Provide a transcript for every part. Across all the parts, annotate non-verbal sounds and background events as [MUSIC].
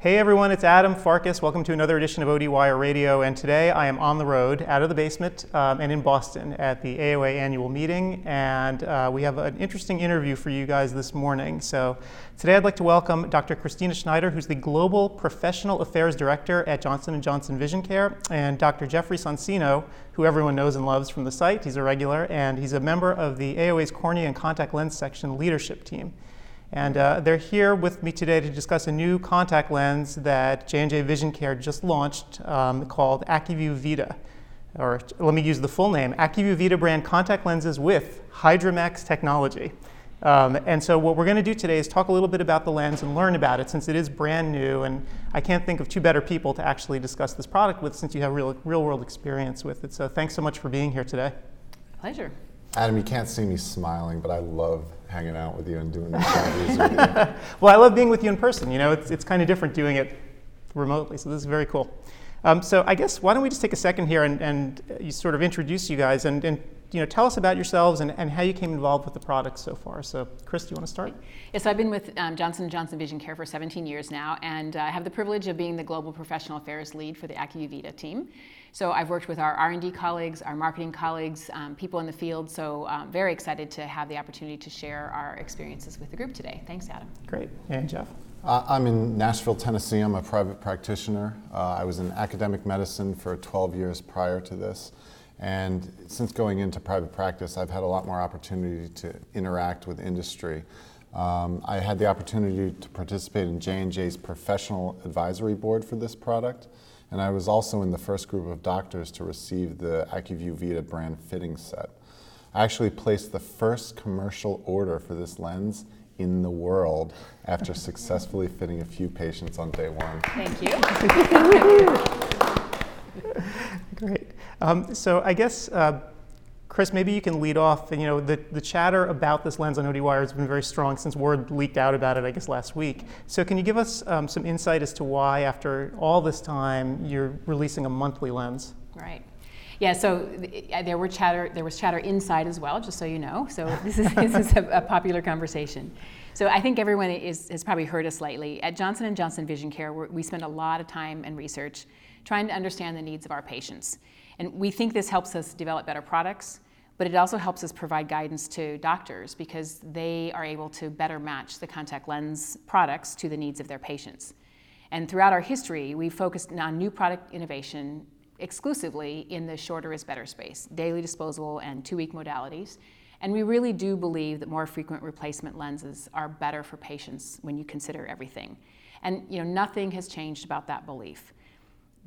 Hey everyone, it's Adam Farkas. Welcome to another edition of ODWire Radio. And today I am on the road, out of the basement, um, and in Boston at the AOA annual meeting. And uh, we have an interesting interview for you guys this morning. So today I'd like to welcome Dr. Cristina Schnider, who's the Global Professional Affairs Director at Johnson & Johnson Vision Care, and Dr. Jeffrey Sonsino, who everyone knows and loves from the site. He's a regular, and he's a member of the AOA's Cornea and Contact Lens Section leadership team. And uh, they're here with me today to discuss a new contact lens that J&J Vision Care just launched um, called Acuvue Vita. Or let me use the full name, Acuvue Vita brand contact lenses with HydraMax technology. Um, and so what we're going to do today is talk a little bit about the lens and learn about it since it is brand new and I can't think of two better people to actually discuss this product with since you have real, real world experience with it. So thanks so much for being here today. Pleasure. Adam, you can't see me smiling, but I love hanging out with you and doing these [LAUGHS] interviews with you. well, I love being with you in person. You know, it's, it's kind of different doing it remotely, so this is very cool. Um, so I guess why don't we just take a second here and, and you sort of introduce you guys and, and you know, tell us about yourselves and, and how you came involved with the product so far. So, Chris, do you want to start? Yes, I've been with um, Johnson & Johnson Vision Care for 17 years now, and uh, I have the privilege of being the global professional affairs lead for the Acuvue Vita team. So I've worked with our R&D colleagues, our marketing colleagues, um, people in the field. So um, very excited to have the opportunity to share our experiences with the group today. Thanks, Adam. Great. And Jeff? Uh, I'm in Nashville, Tennessee. I'm a private practitioner. Uh, I was in academic medicine for 12 years prior to this. And since going into private practice, I've had a lot more opportunity to interact with industry. Um, I had the opportunity to participate in J&J's professional advisory board for this product. And I was also in the first group of doctors to receive the Acuvue Vita brand fitting set. I actually placed the first commercial order for this lens in the world after [LAUGHS] successfully fitting a few patients on day one. Thank you. [LAUGHS] [LAUGHS] Great. Um, so I guess uh, Chris, maybe you can lead off. You know, the, the chatter about this lens on ODWire has been very strong since word leaked out about it, I guess, last week. So can you give us um, some insight as to why, after all this time, you're releasing a monthly lens? Right. Yeah, so uh, there were chatter. There was chatter inside as well, just so you know. So [LAUGHS] this is this is a, a, popular conversation. So I think everyone is, has probably heard us lately. At Johnson and Johnson Vision Care, we spend a lot of time and research trying to understand the needs of our patients, and we think this helps us develop better products but it also helps us provide guidance to doctors because they are able to better match the contact lens products to the needs of their patients. And throughout our history, we've focused on new product innovation exclusively in the shorter is better space, daily disposable and two week modalities. And we really do believe that more frequent replacement lenses are better for patients when you consider everything. And you know, nothing has changed about that belief.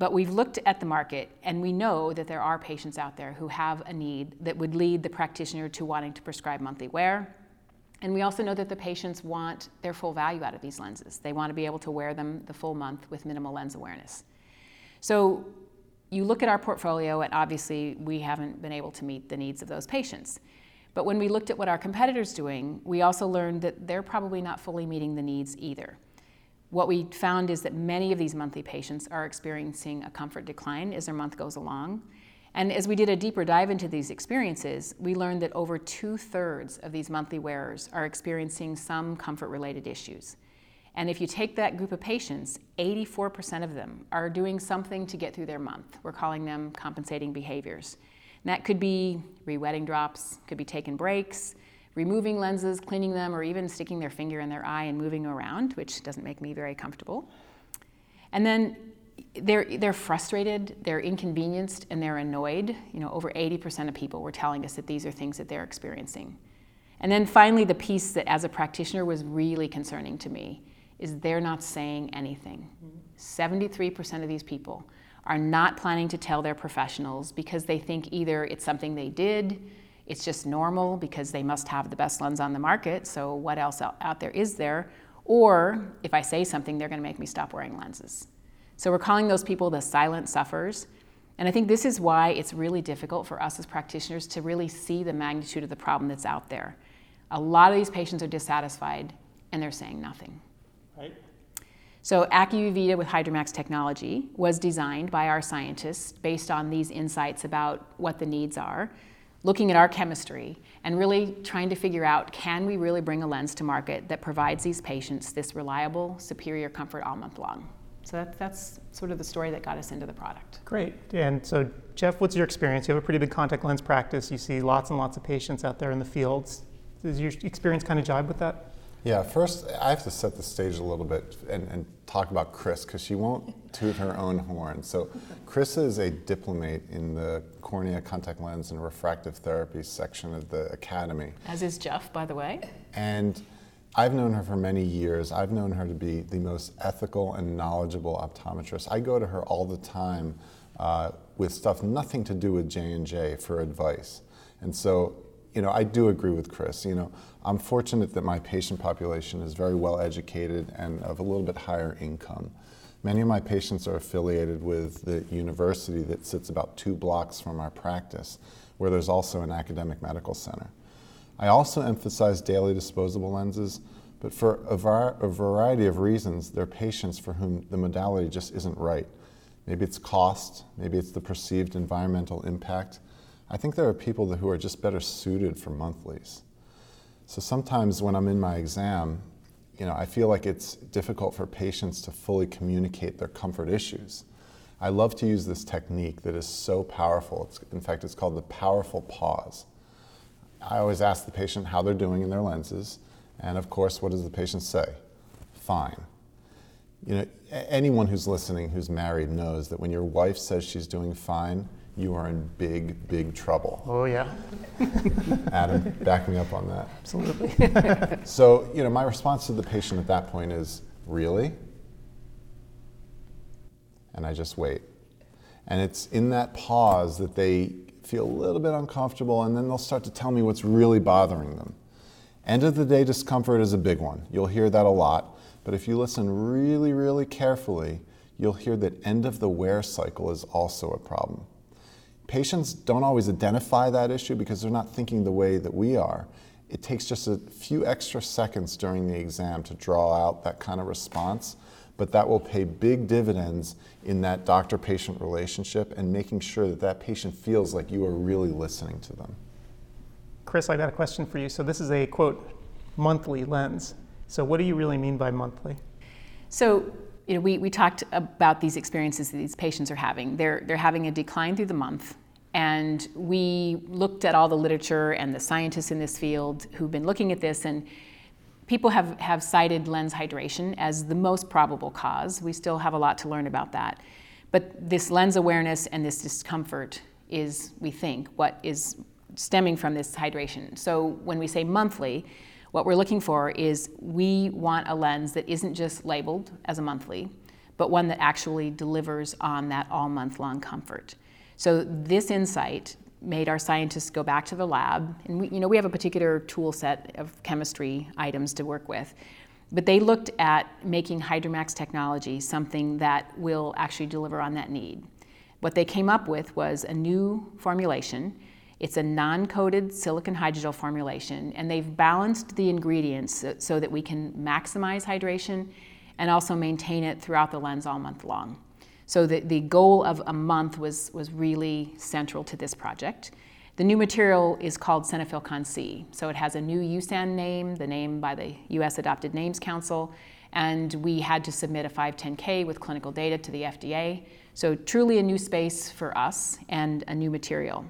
But we've looked at the market and we know that there are patients out there who have a need that would lead the practitioner to wanting to prescribe monthly wear. And we also know that the patients want their full value out of these lenses. They want to be able to wear them the full month with minimal lens awareness. So you look at our portfolio, and obviously we haven't been able to meet the needs of those patients. But when we looked at what our competitors doing, we also learned that they're probably not fully meeting the needs either. What we found is that many of these monthly patients are experiencing a comfort decline as their month goes along. And as we did a deeper dive into these experiences, we learned that over two thirds of these monthly wearers are experiencing some comfort related issues. And if you take that group of patients, 84% of them are doing something to get through their month. We're calling them compensating behaviors. And that could be re-wetting drops, could be taking breaks, removing lenses, cleaning them, or even sticking their finger in their eye and moving around, which doesn't make me very comfortable. And then they're, they're frustrated, they're inconvenienced, and they're annoyed. You know, over 80% of people were telling us that these are things that they're experiencing. And then finally, the piece that as a practitioner was really concerning to me is they're not saying anything. 73% of these people are not planning to tell their professionals because they think either it's something they did, it's just normal because they must have the best lens on the market, so what else out there is there? Or if I say something, they're going to make me stop wearing lenses. So we're calling those people the silent sufferers. And I think this is why it's really difficult for us as practitioners to really see the magnitude of the problem that's out there. A lot of these patients are dissatisfied and they're saying nothing. Right. So Acuvue Vita with HydraMax technology was designed by our scientists based on these insights about what the needs are looking at our chemistry and really trying to figure out can we really bring a lens to market that provides these patients this reliable, superior comfort all month long. So that, that's sort of the story that got us into the product. Great. And so, Jeff, what's your experience? You have a pretty big contact lens practice. You see lots and lots of patients out there in the fields. Does your experience kind of jibe with that? Yeah, first, I have to set the stage a little bit and, and talk about Chris because she won't toot her own horn. So, Chris is a diplomate in the cornea contact lens and refractive therapy section of the academy. As is Jeff, by the way. And I've known her for many years. I've known her to be the most ethical and knowledgeable optometrist. I go to her all the time uh, with stuff nothing to do with J and J for advice. And so, you know, I do agree with Chris. You know, I'm fortunate that my patient population is very well educated and of a little bit higher income. Many of my patients are affiliated with the university that sits about two blocks from our practice, where there's also an academic medical center. I also emphasize daily disposable lenses, but for a, var- a variety of reasons, there are patients for whom the modality just isn't right. Maybe it's cost, maybe it's the perceived environmental impact. I think there are people who are just better suited for monthlies. So sometimes when I'm in my exam, you know, I feel like it's difficult for patients to fully communicate their comfort issues. I love to use this technique that is so powerful. It's, in fact, it's called the powerful pause. I always ask the patient how they're doing in their lenses, and of course, what does the patient say? Fine. You know, anyone who's listening who's married knows that when your wife says she's doing fine, you are in big, big trouble. Oh, yeah. [LAUGHS] Adam, back me up on that. Absolutely. [LAUGHS] [LAUGHS] so, you know, my response to the patient at that point is, really? And I just wait. And it's in that pause that they feel a little bit uncomfortable, and then they'll start to tell me what's really bothering them. End of the day discomfort is a big one. You'll hear that a lot. But if you listen really, really carefully, you'll hear that end of the wear cycle is also a problem. Patients don't always identify that issue because they're not thinking the way that we are. It takes just a few extra seconds during the exam to draw out that kind of response, but that will pay big dividends in that doctor patient relationship and making sure that that patient feels like you are really listening to them. Chris, I got a question for you. So, this is a quote, monthly lens. So, what do you really mean by monthly? So, you know, we, we talked about these experiences that these patients are having. They're, they're having a decline through the month. And we looked at all the literature and the scientists in this field who've been looking at this, and people have, have cited lens hydration as the most probable cause. We still have a lot to learn about that. But this lens awareness and this discomfort is, we think, what is stemming from this hydration. So when we say monthly, what we're looking for is we want a lens that isn't just labeled as a monthly, but one that actually delivers on that all month long comfort. So this insight made our scientists go back to the lab, and we, you know, we have a particular tool set of chemistry items to work with. But they looked at making HydraMax technology something that will actually deliver on that need. What they came up with was a new formulation. It's a non coated silicon hydrogel formulation, and they've balanced the ingredients so that we can maximize hydration and also maintain it throughout the lens all month long. So the, the goal of a month was, was really central to this project. The new material is called Con C. So it has a new USAN name, the name by the US Adopted Names Council, and we had to submit a 510K with clinical data to the FDA. So truly a new space for us and a new material.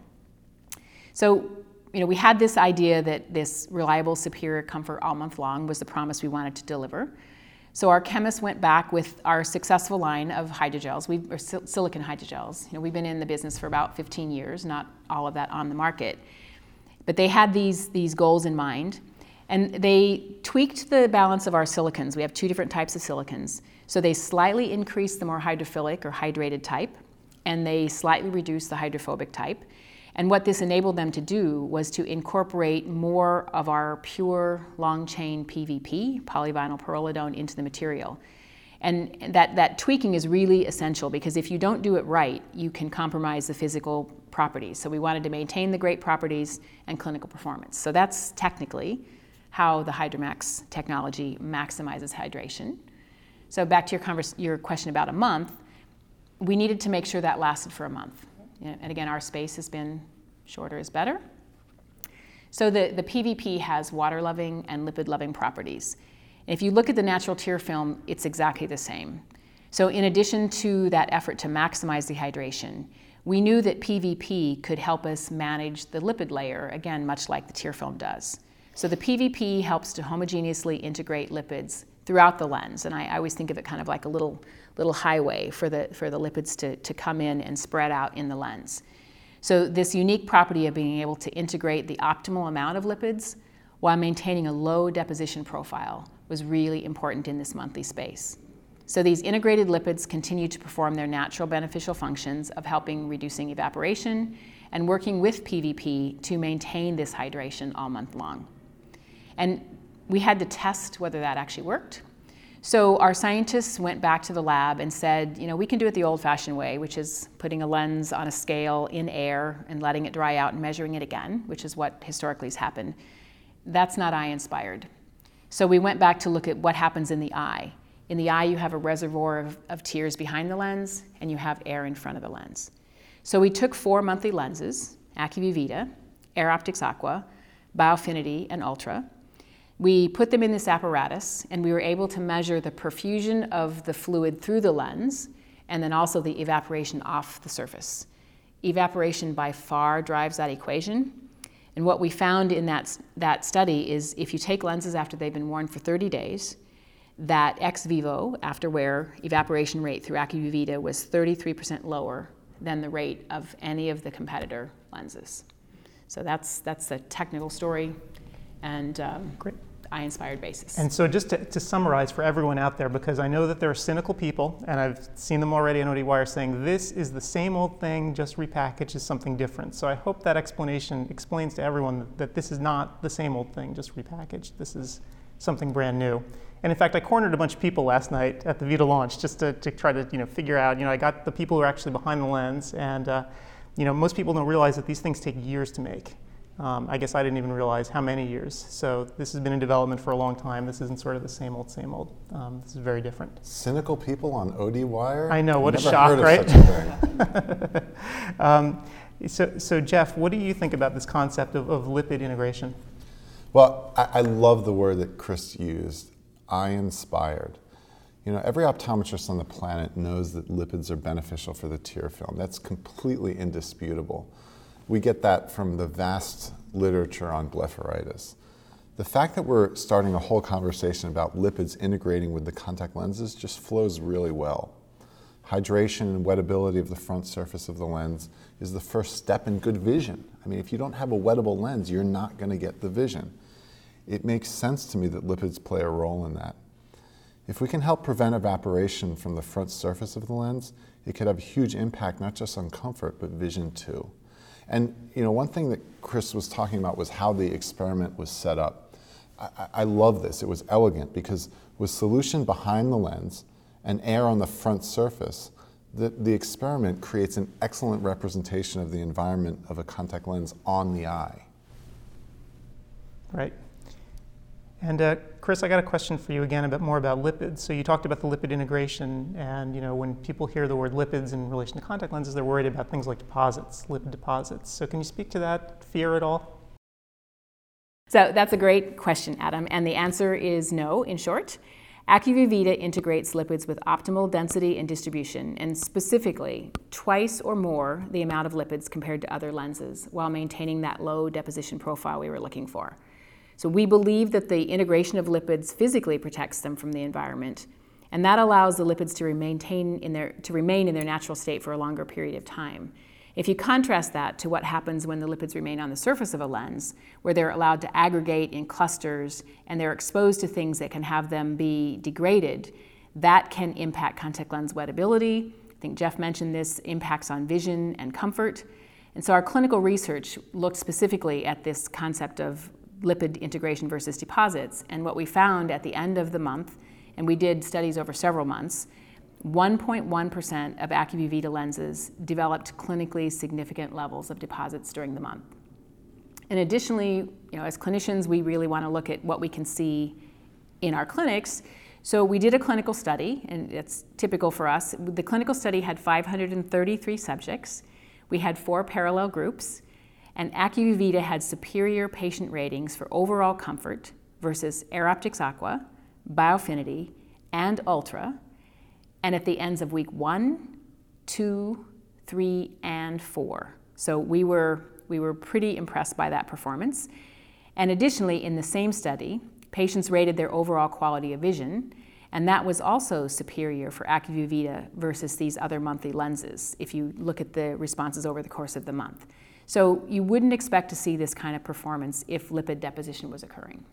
So you know, we had this idea that this reliable, superior comfort all month long was the promise we wanted to deliver. So our chemists went back with our successful line of hydrogels, we, or silicon hydrogels. You know, we've been in the business for about 15 years, not all of that on the market. But they had these, these goals in mind, and they tweaked the balance of our silicons. We have two different types of silicons. So they slightly increased the more hydrophilic or hydrated type, and they slightly reduced the hydrophobic type. And what this enabled them to do was to incorporate more of our pure long chain PVP, polyvinyl pyrrolidone, into the material. And that, that tweaking is really essential because if you don't do it right, you can compromise the physical properties. So we wanted to maintain the great properties and clinical performance. So that's technically how the HydraMax technology maximizes hydration. So back to your, converse, your question about a month, we needed to make sure that lasted for a month and again, our space has been shorter is better. So the, the PVP has water loving and lipid loving properties. if you look at the natural tear film, it's exactly the same. So, in addition to that effort to maximize dehydration, we knew that PVP could help us manage the lipid layer, again, much like the tear film does. So, the PVP helps to homogeneously integrate lipids throughout the lens. And I, I, always think of it kind of like a little, little highway for the, for the lipids to, to come in and spread out in the lens. So, this unique property of being able to integrate the optimal amount of lipids while maintaining a low deposition profile was really important in this monthly space. So, these integrated lipids continue to perform their natural beneficial functions of helping reducing evaporation and working with PVP to maintain this hydration all month long. And we had to test whether that actually worked. So our scientists went back to the lab and said, you know, we can do it the old-fashioned way, which is putting a lens on a scale in air and letting it dry out and measuring it again, which is what historically has happened. That's not eye inspired. So we went back to look at what happens in the eye. In the eye, you have a reservoir of, of tears behind the lens, and you have air in front of the lens. So we took four monthly lenses, Acuvue Air Optix Aqua, Biofinity, and Ultra, we put them in this apparatus and we were able to measure the perfusion of the fluid through the lens and then also the evaporation off the surface. Evaporation by far drives that equation. And what we found in that, that study is if you take lenses after they've been worn for 30 days, that ex vivo, after wear, evaporation rate through Acuvue was 33% lower than the rate of any of the competitor lenses. So that's, that's the technical story. And um, Great eye inspired basis. And so, just to, to, summarize for everyone out there, because I know that there are cynical people, and I've seen them already on ODWire saying this is the same old thing, just repackaged as something different. So, I hope that explanation explains to everyone that, that this is not the same old thing, just repackaged. This is something brand new. And in fact, I cornered a bunch of people last night at the Vita launch just to, to try to you know, figure out, you know, I got the people who are actually behind the lens, and uh, you know, most people don't realize that these things take years to make. Um, I guess I didn't even realize how many years. So this has been in development for a long time. This isn't sort of the same old, same old. Um, this is very different. Cynical people on OD wire. I know, what Never a shock, right? [LAUGHS] um, so, so, Jeff, what do you think about this concept of, of lipid integration? Well, I, I love the word that Chris used, eye inspired. You know, every optometrist on the planet knows that lipids are beneficial for the tear film. That's completely indisputable. We get that from the vast literature on blepharitis. The fact that we're starting a whole conversation about lipids integrating with the contact lenses just flows really well. Hydration and wettability of the front surface of the lens is the first step in good vision. I mean, if you don't have a wettable lens, you're not going to get the vision. It makes sense to me that lipids play a role in that. If we can help prevent evaporation from the front surface of the lens, it could have a huge impact not just on comfort, but vision too. And you know, one thing that Chris was talking about was how the experiment was set up. I, I love this. It was elegant because with solution behind the lens and air on the front surface, the, the experiment creates an excellent representation of the environment of a contact lens on the eye. Right. And uh, Chris, I got a question for you again a bit more about lipids. So you talked about the lipid integration, and you know when people hear the word lipids in relation to contact lenses, they're worried about things like deposits, lipid deposits. So can you speak to that fear at all? So that's a great question, Adam, and the answer is no. In short, Acuvue integrates lipids with optimal density and distribution, and specifically twice or more the amount of lipids compared to other lenses, while maintaining that low deposition profile we were looking for. So we believe that the integration of lipids physically protects them from the environment, and that allows the lipids to remain in their, to remain in their natural state for a longer period of time. If you contrast that to what happens when the lipids remain on the surface of a lens, where they're allowed to aggregate in clusters and they're exposed to things that can have them be degraded, that can impact contact lens wettability. I think Jeff mentioned this impacts on vision and comfort. And so our clinical research looked specifically at this concept of lipid integration versus deposits. And what we found at the end of the month, and we did studies over several months, 1.1% of Acuvue lenses developed clinically significant levels of deposits during the month. And additionally, you know, as clinicians, we really want to look at what we can see in our clinics. So we did a clinical study, and it's typical for us. The clinical study had 533 subjects. We had four parallel groups and Acuvue had superior patient ratings for overall comfort versus Air Optix Aqua, Biofinity, and Ultra. and at the ends of week one, two, three, and four. So we were, we were pretty impressed by that performance. And additionally, in the same study, patients rated their overall quality of vision, and that was also superior for Acuvue Vita versus these other monthly lenses if you look at the responses over the course of the month. So you wouldn't expect to see this kind of performance if lipid deposition was occurring.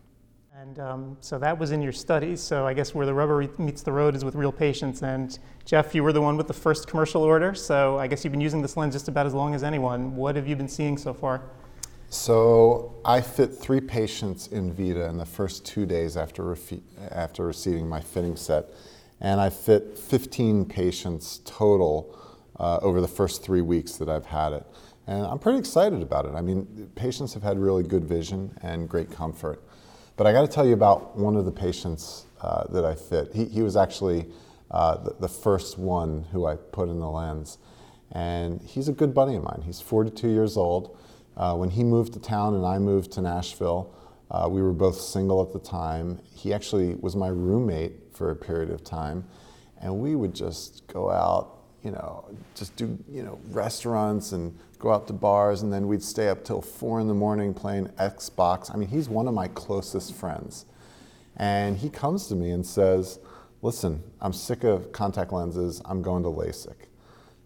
And um, so that was in your studies. So I guess where the rubber meets the road is with real patients. And Jeff, you were the one with the first commercial order. So I guess you've been using this lens just about as long as anyone. What have you been seeing so far? So I fit three patients in Vita in the first two days after, refi- after receiving my fitting set. And I fit 15 patients total uh, over the first three weeks that I've had it. And I'm pretty excited about it. I mean, patients have had really good vision and great comfort. But I got to tell you about one of the patients uh, that I fit. He, he was actually uh, the, the, first one who I put in the lens. And he's a good buddy of mine. He's 42 years old. Uh, when he moved to town and I moved to Nashville, uh, we were both single at the time. He actually was my roommate for a period of time. And we would just go out you know, just do, you know, restaurants and go out to bars, and then we'd stay up till four in the morning playing Xbox. I mean, he's one of my closest friends. And he comes to me and says, Listen, I'm sick of contact lenses, I'm going to LASIK.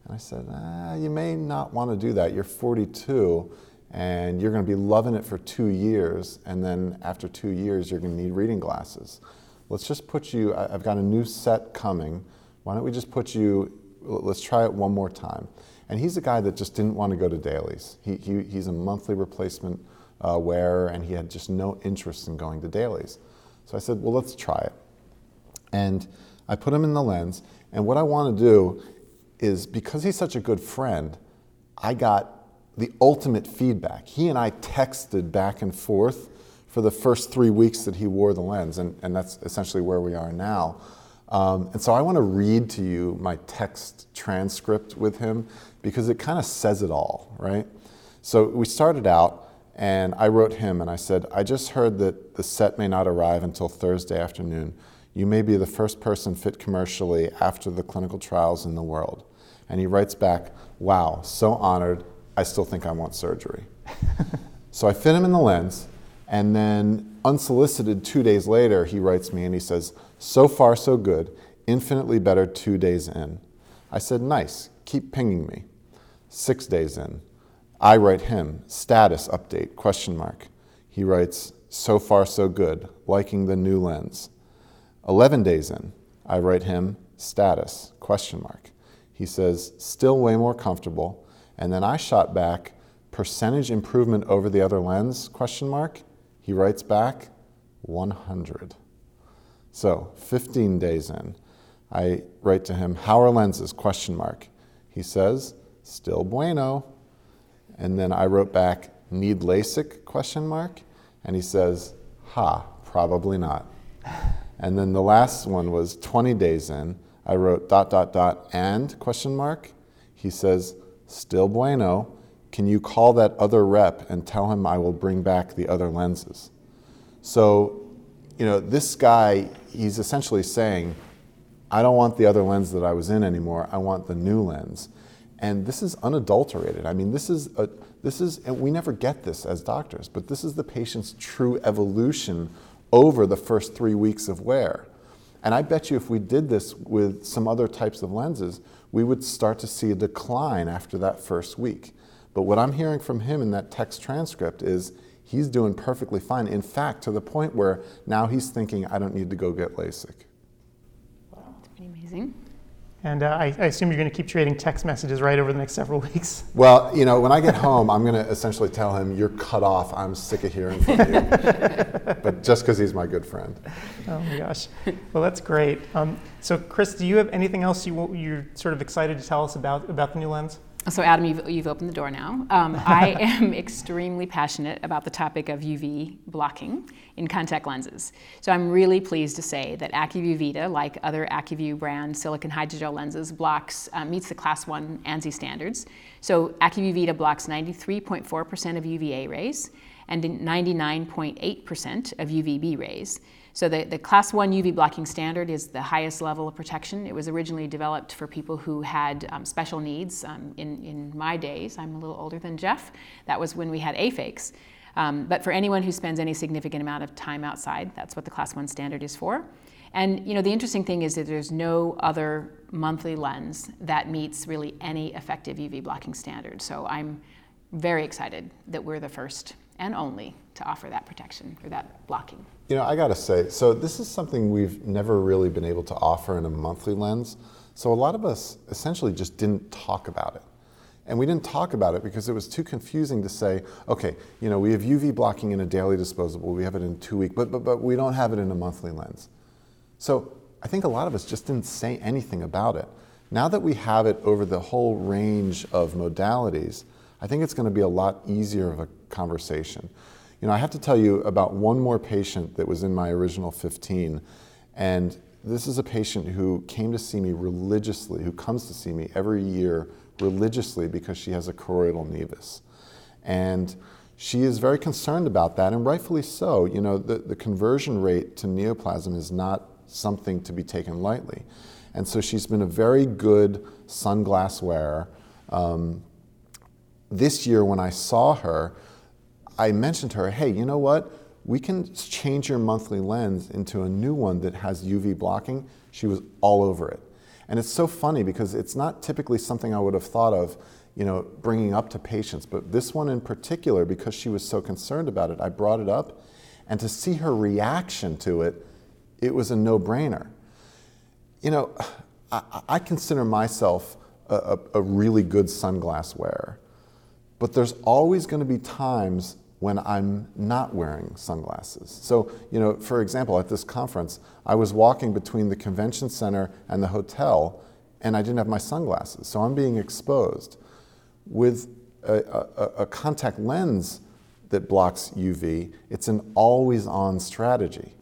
And I said, ah, You may not want to do that. You're 42 and you're going to be loving it for two years, and then after two years, you're going to need reading glasses. Let's just put you, I've got a new set coming. Why don't we just put you let's try it one more time. And he's a guy that just didn't want to go to dailies. He, he, he's a monthly replacement uh, wearer, and he had just no interest in going to dailies. So I said, well, let's try it. And I put him in the lens, and what I want to do is because he's such a good friend, I got the ultimate feedback. He and I texted back and forth for the first three weeks that he wore the lens, and, and that's essentially where we are now. Um, and so I want to read to you my text transcript with him because it kind of says it all, right? So we started out, and I wrote him and I said, I just heard that the set may not arrive until Thursday afternoon. You may be the first person fit commercially after the clinical trials in the world. And he writes back, Wow, so honored. I still think I want surgery. [LAUGHS] so I fit him in the lens, and then unsolicited two days later, he writes me and he says, so far, so good. Infinitely better two days in. I said, Nice. Keep pinging me. Six days in. I write him, status update, question mark. He writes, So far, so good. Liking the new lens. 11 days in. I write him, status, question mark. He says, Still way more comfortable. And then I shot back, percentage improvement over the other lens, question mark. He writes back, 100. So 15 days in, I write to him, how are lenses, question mark. He says, still bueno. And then I wrote back, need LASIK, question mark. And he says, ha, probably not. And then the last one was 20 days in, I wrote dot, dot, dot, and, question mark. He says, still bueno. Can you call that other rep and tell him I will bring back the other lenses? So you know, this guy, he's essentially saying, I don't want the other lens that I was in anymore. I want the new lens. And this is unadulterated. I mean, this is, a, this is, and we never get this as doctors, but this is the patient's true evolution over the first three weeks of wear. And I bet you if we did this with some other types of lenses, we would start to see a decline after that first week. But what I'm hearing from him in that text transcript is he's doing perfectly fine. In fact, to the point where now he's thinking, I don't need to go get LASIK. Wow, that's pretty amazing. And uh, I, I, assume you're going to keep trading text messages right over the next several [LAUGHS] weeks. Well, you know, when I get home, I'm going to essentially tell him, "You're cut off. I'm sick of hearing from you." [LAUGHS] but just because he's my good friend. Oh my gosh. Well, that's great. Um, so, Chris, do you have anything else you, you're sort of excited to tell us about about the new lens? So, Adam, you've, you've opened the door now. Um, I [LAUGHS] am extremely passionate about the topic of UV blocking in contact lenses. So, I'm really pleased to say that Acuvue Vita, like other Acuvue brand silicon hydrogel lenses, blocks uh, meets the Class 1 ANSI standards. So, Acuvue Vita blocks 93.4% of UVA rays and 99.8% of UVB rays. So the, the class one UV blocking standard is the highest level of protection. It was originally developed for people who had um, special needs. Um, in, in my days, I'm a little older than Jeff, that was when we had APHAKes. Um, but for anyone who spends any significant amount of time outside, that's what the class one standard is for. And you know the interesting thing is that there's no other monthly lens that meets really any effective UV blocking standard. So I'm very excited that we're the first and only to offer that protection or that blocking. You know, I got to say, so this is something we've never really been able to offer in a monthly lens. So a lot of us essentially just didn't talk about it. And we didn't talk about it because it was too confusing to say, okay, you know, we have UV blocking in a daily disposable, we have it in two week, but, but, but we don't have it in a monthly lens. So I think a lot of us just didn't say anything about it. Now that we have it over the whole range of modalities, I think it's going to be a lot easier of a conversation. You know, I have to tell you about one more patient that was in my original 15, and this is a patient who came to see me religiously, who comes to see me every year religiously because she has a choroidal nevus. And she is very concerned about that, and rightfully so. You know, the, the conversion rate to neoplasm is not something to be taken lightly. And so she's been a very good sunglass wearer. Um, this year, when I saw her, I mentioned to her, hey, you know what? We can change your monthly lens into a new one that has UV blocking. She was all over it. And it's so funny because it's not typically something I would have thought of, you know, bringing up to patients. But this one in particular, because she was so concerned about it, I brought it up. And to see her reaction to it, it was a no brainer. You know, I, I, consider myself a, a, a really good sunglass wearer, but there's always going to be times when I'm not wearing sunglasses. So, you know, for example, at this conference, I was walking between the convention center and the hotel, and I didn't have my sunglasses, so I'm being exposed. With a, a, a contact lens that blocks UV, it's an always on strategy.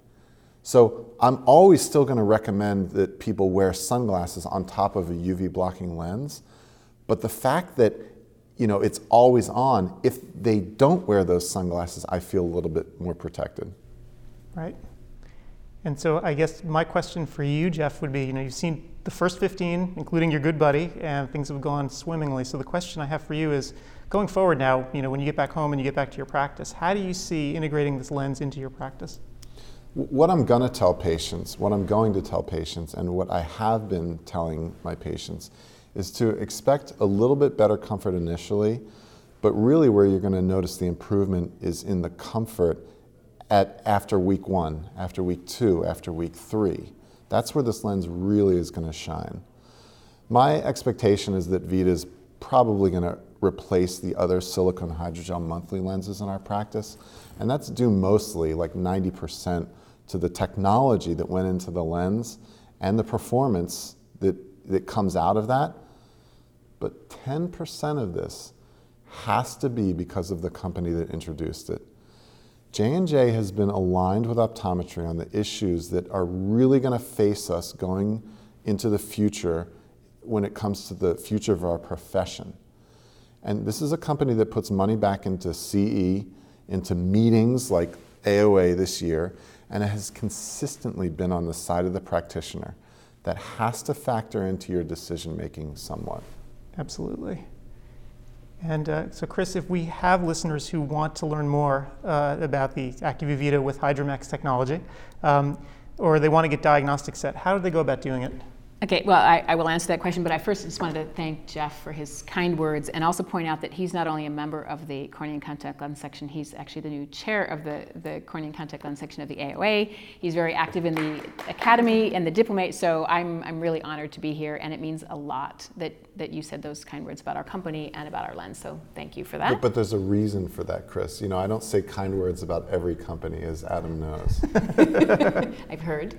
So I'm always still going to recommend that people wear sunglasses on top of a UV blocking lens. But the fact that you know, it's always on. If they don't wear those sunglasses, I feel a little bit more protected. Right. And so I guess my question for you, Jeff, would be, you know, you've seen the first 15, including your good buddy, and things have gone swimmingly. So the question I have for you is, going forward now, you know, when you get back home and you get back to your practice, how do you see integrating this lens into your practice? What I'm going to tell patients, what I'm going to tell patients, and what I have been telling my patients is to expect a little bit better comfort initially, but really where you're going to notice the improvement is in the comfort at after week one, after week two, after week three. That's where this lens really is going to shine. My expectation is that Vita is probably going to replace the other silicone hydrogel monthly lenses in our practice, and that's due mostly, like 90%, to the technology that went into the lens and the performance that, that comes out of that 10% of this has to be because of the company that introduced it. J&J has been aligned with optometry on the issues that are really going to face us going into the future when it comes to the future of our profession. And this is a company that puts money back into CE, into meetings like AOA this year, and it has consistently been on the side of the practitioner. That has to factor into your decision making somewhat. Absolutely. And uh, so, Chris, if we have listeners who want to learn more uh, about the ACUVUE Vita with HydraMax technology, um, or they want to get diagnostic set, how do they go about doing it? Okay, well, I, I, will answer that question, but I first just wanted to thank Jeff for his kind words and also point out that he's not only a member of the cornea and contact lens section, he's actually the new chair of the, the cornea and contact lens section of the AOA. He's very active in the academy and the diplomate, so I'm, I'm really honored to be here, and it means a lot that, that you said those kind words about our company and about our lens, so thank you for that. But, but there's a reason for that, Chris. You know, I don't say kind words about every company, as Adam knows. [LAUGHS] I've heard.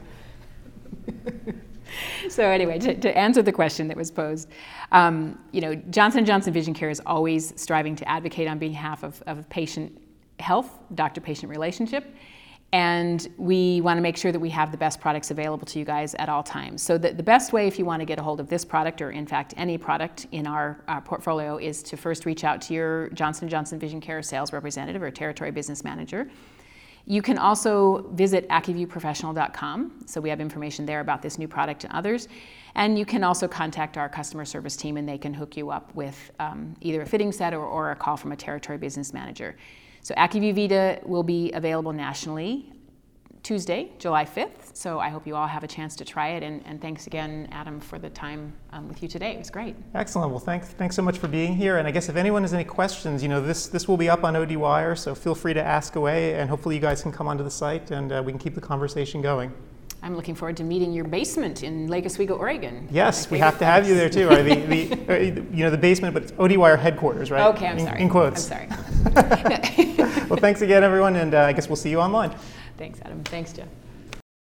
[LAUGHS] [LAUGHS] so anyway, to, to, answer the question that was posed, um, you know, Johnson & Johnson Vision Care is always striving to advocate on behalf of, of patient health, doctor-patient relationship, and we want to make sure that we have the best products available to you guys at all times. So the, the best way if you want to get a hold of this product, or in fact any product in our, our portfolio, is to first reach out to your Johnson & Johnson Vision Care sales representative or territory business manager You can also visit AcuvueProfessional.com. So we have information there about this new product and others. And you can also contact our customer service team and they can hook you up with um, either a fitting set or, or a call from a territory business manager. So Acuvue Vita will be available nationally Tuesday, July 5th. So I hope you all have a chance to try it. And, and thanks again, Adam, for the time um, with you today. It was great. Excellent. Well, thanks, thanks so much for being here. And I guess if anyone has any questions, you know, this, this will be up on ODWire, so feel free to ask away. And hopefully you guys can come onto the site and uh, we can keep the conversation going. I'm looking forward to meeting your basement in Lake Oswego, Oregon. Yes, we have to have you there too. Or the, the, uh, you know, the basement, but it's ODWire headquarters, right? Okay, I'm in, sorry. In quotes. I'm sorry. [LAUGHS] [LAUGHS] well, thanks again, everyone, and uh, I guess we'll see you online. Thanks, Adam. Thanks, Jeff.